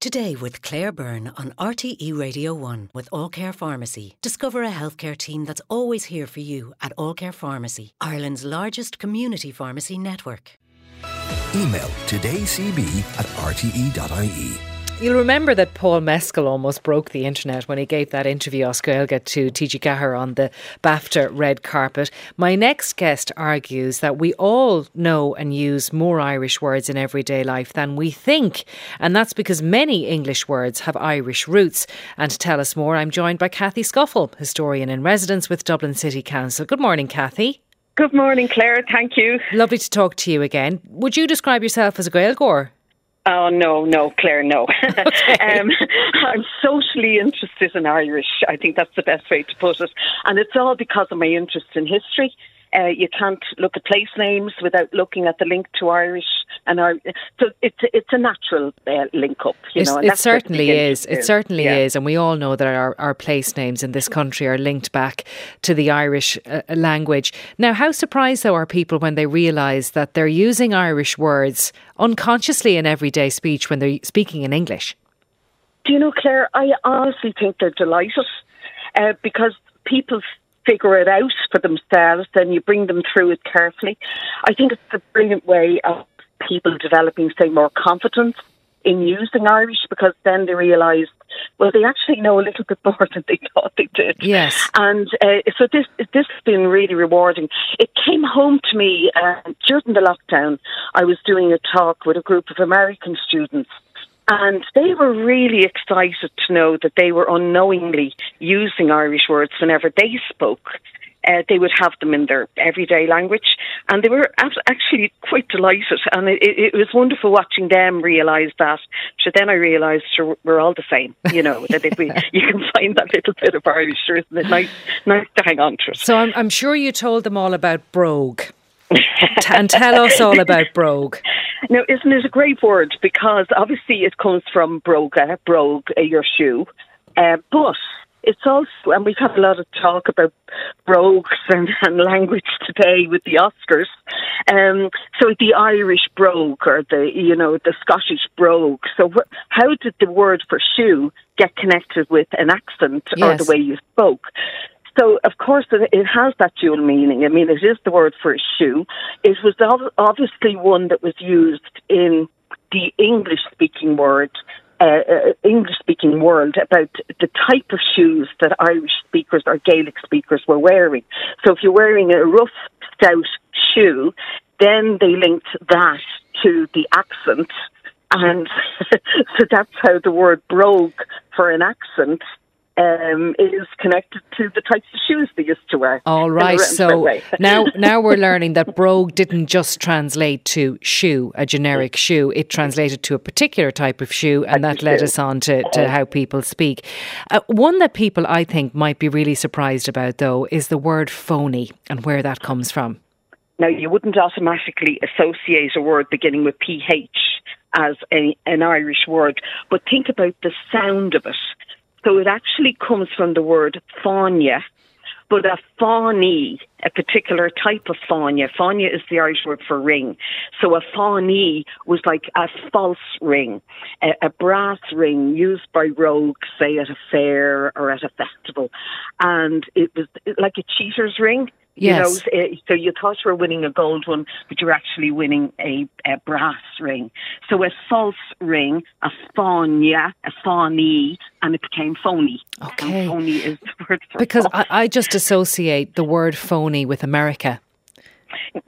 Today with Claire Byrne on RTE Radio 1 with All Care Pharmacy. Discover a healthcare team that's always here for you at All Care Pharmacy, Ireland's largest community pharmacy network. Email todaycb at rte.ie. You'll remember that Paul Mescal almost broke the internet when he gave that interview as Gaeilge, to TG4 on the BAFTA red carpet. My next guest argues that we all know and use more Irish words in everyday life than we think, and that's because many English words have Irish roots. And to tell us more, I'm joined by Cathy Scuffil, historian in residence with Dublin City Council. Good morning, Cathy. Good morning, Claire. Thank you. Lovely to talk to you again. Would you describe yourself as a Gaeilgeoir? Oh no, no, Claire, no. um, I'm socially interested in Irish. I think that's the best way to put it, and it's all because of my interest in history. Uh, you can't look at place names without looking at the link to Irish and our. So it's it's a natural uh, link up, you know. it certainly is. It certainly yeah. is, and we all know that our, our place names in this country are linked back to the Irish uh, language. Now, how surprised though are people when they realise that they're using Irish words unconsciously in everyday speech when they're speaking in English? Do you know, Claire? I honestly think they're delighted uh, because people figure it out for themselves, then you bring them through it carefully. I think it's a brilliant way of people developing, say, more confidence in using Irish because then they realise, well, they actually know a little bit more than they thought they did. Yes. And uh, so this this has been really rewarding. It came home to me uh, during the lockdown. I was doing a talk with a group of American students and they were really excited to know that they were unknowingly using Irish words whenever they spoke. Uh, they would have them in their everyday language, and they were actually quite delighted. And it, it was wonderful watching them realise that. So then I realised sure, we're all the same, you know, that if we you can find that little bit of Irish, isn't it nice, nice to hang on to it. So I'm, I'm sure you told them all about brogue. and tell us all about brogue. Now, isn't it a great word? Because obviously it comes from broga, brogue, uh, your shoe. Uh, but it's also, and we've had a lot of talk about brogues and, and language today with the Oscars. Um, so the Irish brogue or the, you know, the Scottish brogue. So wh- how did the word for shoe get connected with an accent yes. or the way you spoke? So, of course, it has that dual meaning. I mean, it is the word for a shoe. It was obviously one that was used in the English speaking word. Uh, uh, English speaking world about the type of shoes that Irish speakers or Gaelic speakers were wearing. So if you're wearing a rough, stout shoe, then they linked that to the accent. And so that's how the word brogue for an accent um, is connected to the types of shoes they used to wear. All right, so now now we're learning that brogue didn't just translate to shoe, a generic shoe. It translated to a particular type of shoe, and that led us on to, to how people speak. Uh, one that people I think might be really surprised about, though, is the word phony and where that comes from. Now, you wouldn't automatically associate a word beginning with ph as a, an Irish word, but think about the sound of it. So it actually comes from the word fáinne, but a fánaí, a particular type of fáinne. Fáinne is the Irish word for ring. So a fánaí was like a false ring, a, a, brass ring used by rogues, say at a fair or at a festival. And it was like a cheater's ring. Yes. You know, eh, so you thought you were winning a gold one, but you're actually winning a, a brass ring. So a false ring, a fáinne, a fánaí, and it became phony. Okay. And phony is the word for Because I, I just associate the word phony with America.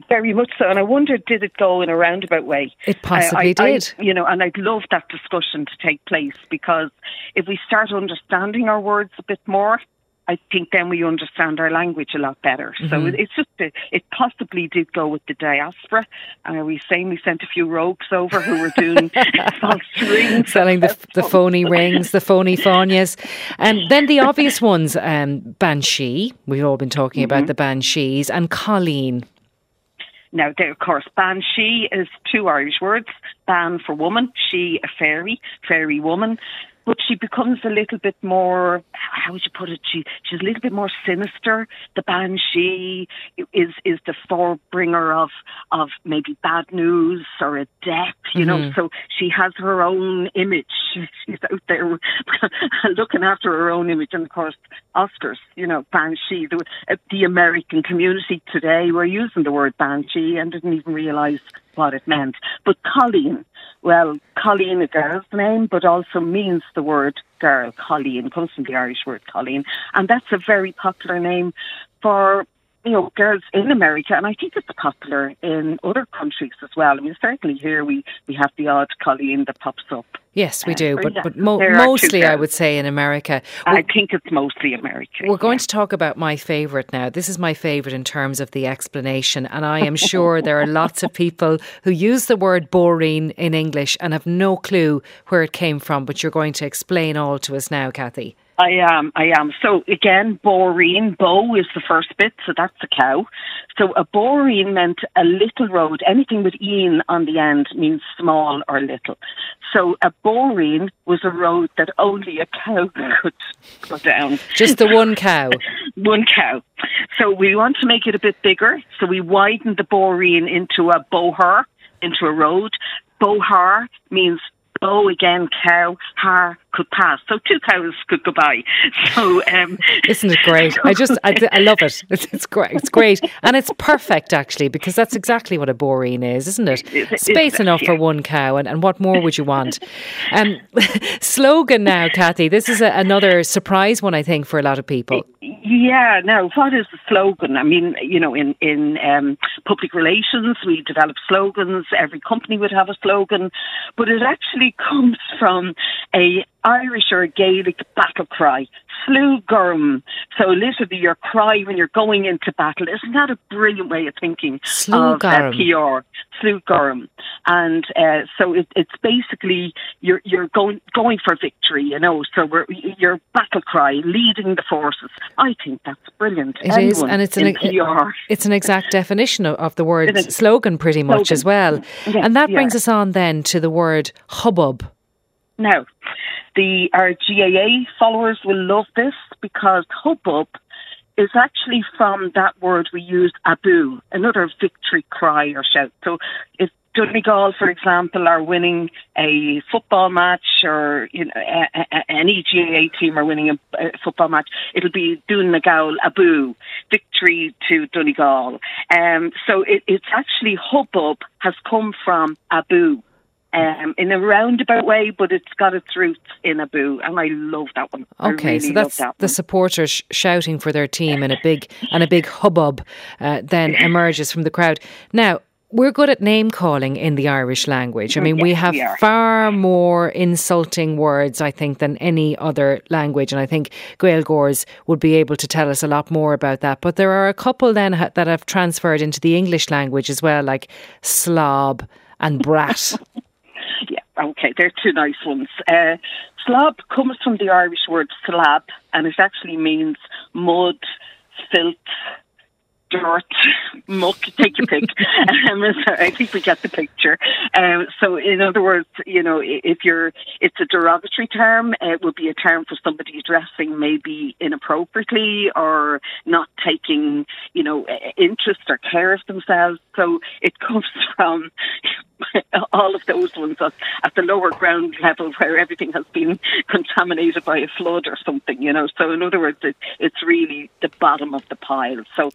Very much so, and I wonder did it go in a roundabout way? It possibly I, I, did. I, you know, and I'd love that discussion to take place because if we start understanding our words a bit more, I think then we understand our language a lot better. Mm-hmm. So it's just a, it possibly did go with the diaspora. And are we saying we sent a few rogues over who were doing false rings, selling the, the phony rings, the phony fáinnes, and then the obvious ones: um, banshee. We've all been talking mm-hmm. about the banshees and colleen. Now, there, of course, banshee is two Irish words. Ban for woman, she a fairy, fairy woman. But she becomes a little bit more. How would you put it? She she's a little bit more sinister. The banshee is is the forebringer of of maybe bad news or a death. You mm-hmm. know, so she has her own image. She's out there looking after her own image, and of course, Oscars. You know, banshee. The, the American community today were using the word banshee and didn't even realise what it meant. But Colleen, well, Colleen, a girl's name, but also means the word girl. Colleen comes from the Irish word cailín, and that's a very popular name for you know, girls in America, and I think it's popular in other countries as well. I mean, certainly here we, we have the odd Colleen that pops up. Yes, we uh, do, but but mo- mostly I would say in America. I think it's mostly America. We're going yeah. to talk about my favourite now. This is my favourite in terms of the explanation, and I am sure there are lots of people who use the word boreen in English and have no clue where it came from. But you're going to explain all to us now, Cathy. I am, I am. So again, boreen, Bo is the first bit, so that's a cow. So a boreen meant a little road. Anything with een on the end means small or little. So a boreen was a road that only a cow could go down. Just the one cow? one cow. So we want to make it a bit bigger. So we widened the boreen into a bóthar, into a road. Bóthar means bow again, cow, har could pass. So two cows could go by. So um, isn't it great? I just I, I love it. It's, it's, great. It's great, and it's perfect actually because that's exactly what a boreen is, isn't it? Space it's, enough yeah. for one cow, and, and what more would you want? Um, slogan now, Cathy. This is a, another surprise one I think for a lot of people. Yeah. Now, what is the slogan? I mean, you know, in in um, public relations, we develop slogans. Every company would have a slogan, but it actually comes from a Irish or Gaelic battle cry, sluagh-ghairm. So literally your cry when you're going into battle. Isn't that a brilliant way of thinking of uh, PR? sluagh-ghairm. And uh, so it, it's basically you're you're going going for victory, you know. So we're your battle cry, leading the forces. I think that's brilliant. It Anyone is, and it's an PR. it's an exact definition of, of the word slogan, pretty much slogan. as well. and that brings us on then to the word hubbub. Now, the our GAA followers will love this because hubbub is actually from that word we use abu, another victory cry or shout. So if Donegal, for example, are winning a football match, or you know, a, a, any GAA team are winning a, a, football match, it'll be Donegal Abu, victory to Donegal. Um, so it, it's actually hubbub has come from Abu um, in a roundabout way, but it's got its roots in Abu, and I love that one. Okay, really so that's that the supporters shouting for their team, and a big and a big hubbub uh, then emerges from the crowd. Now. We're good at name calling in the Irish language. I mean, yes, we have we far more insulting words, I think, than any other language. And I think Gaeilgeoirs would be able to tell us a lot more about that. But there are a couple then that have transferred into the English language as well, like slob and brat. Okay, they're two nice ones. Uh, comes from the Irish word slab, and it actually means mud, filth, dirt, muck, take your pick. um, so I think we get the picture. Um, so, in other words, you know, if you're, it's a derogatory term. It would be a term for somebody dressing maybe inappropriately or not taking, you know, interest or care of themselves. So it comes from all of those ones at, at the lower ground level where everything has been contaminated by a flood or something, you know. So, in other words, it, it's really the bottom of the pile. So,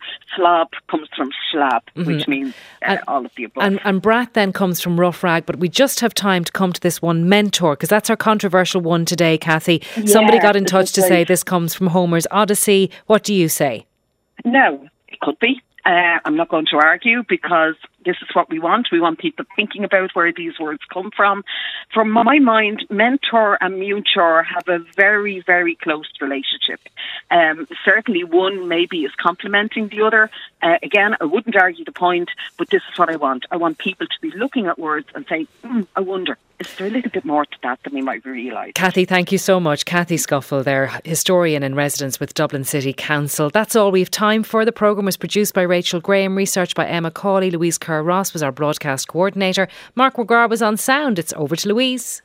slab comes from slab, mm-hmm. which means uh, and, all of the above. And, and brat then comes from rough rag, but we just have time to come to this one mentor because that's our controversial one today, Cathy. Yeah, Somebody got in touch to right. say this comes from Homer's Odyssey. What do you say? No, it could be. Uh, I'm not going to argue because this is what we want. We want people thinking about where these words come from. From my mind, mentor and mentor have a very, very close relationship. Um, certainly, one maybe is complementing the other. Uh, again, I wouldn't argue the point, but this is what I want. I want people to be looking at words and saying, mm, I wonder, is there a little bit more to that than we might realise? Cathy, thank you so much. Cathy Scuffil, there, historian in residence with Dublin City Council. That's all we have time for. The programme was produced by Rachel Graham, researched by Emma Cawley, Louise Kerr Ross was our broadcast coordinator. Mark McGrath was on sound. It's over to Louise.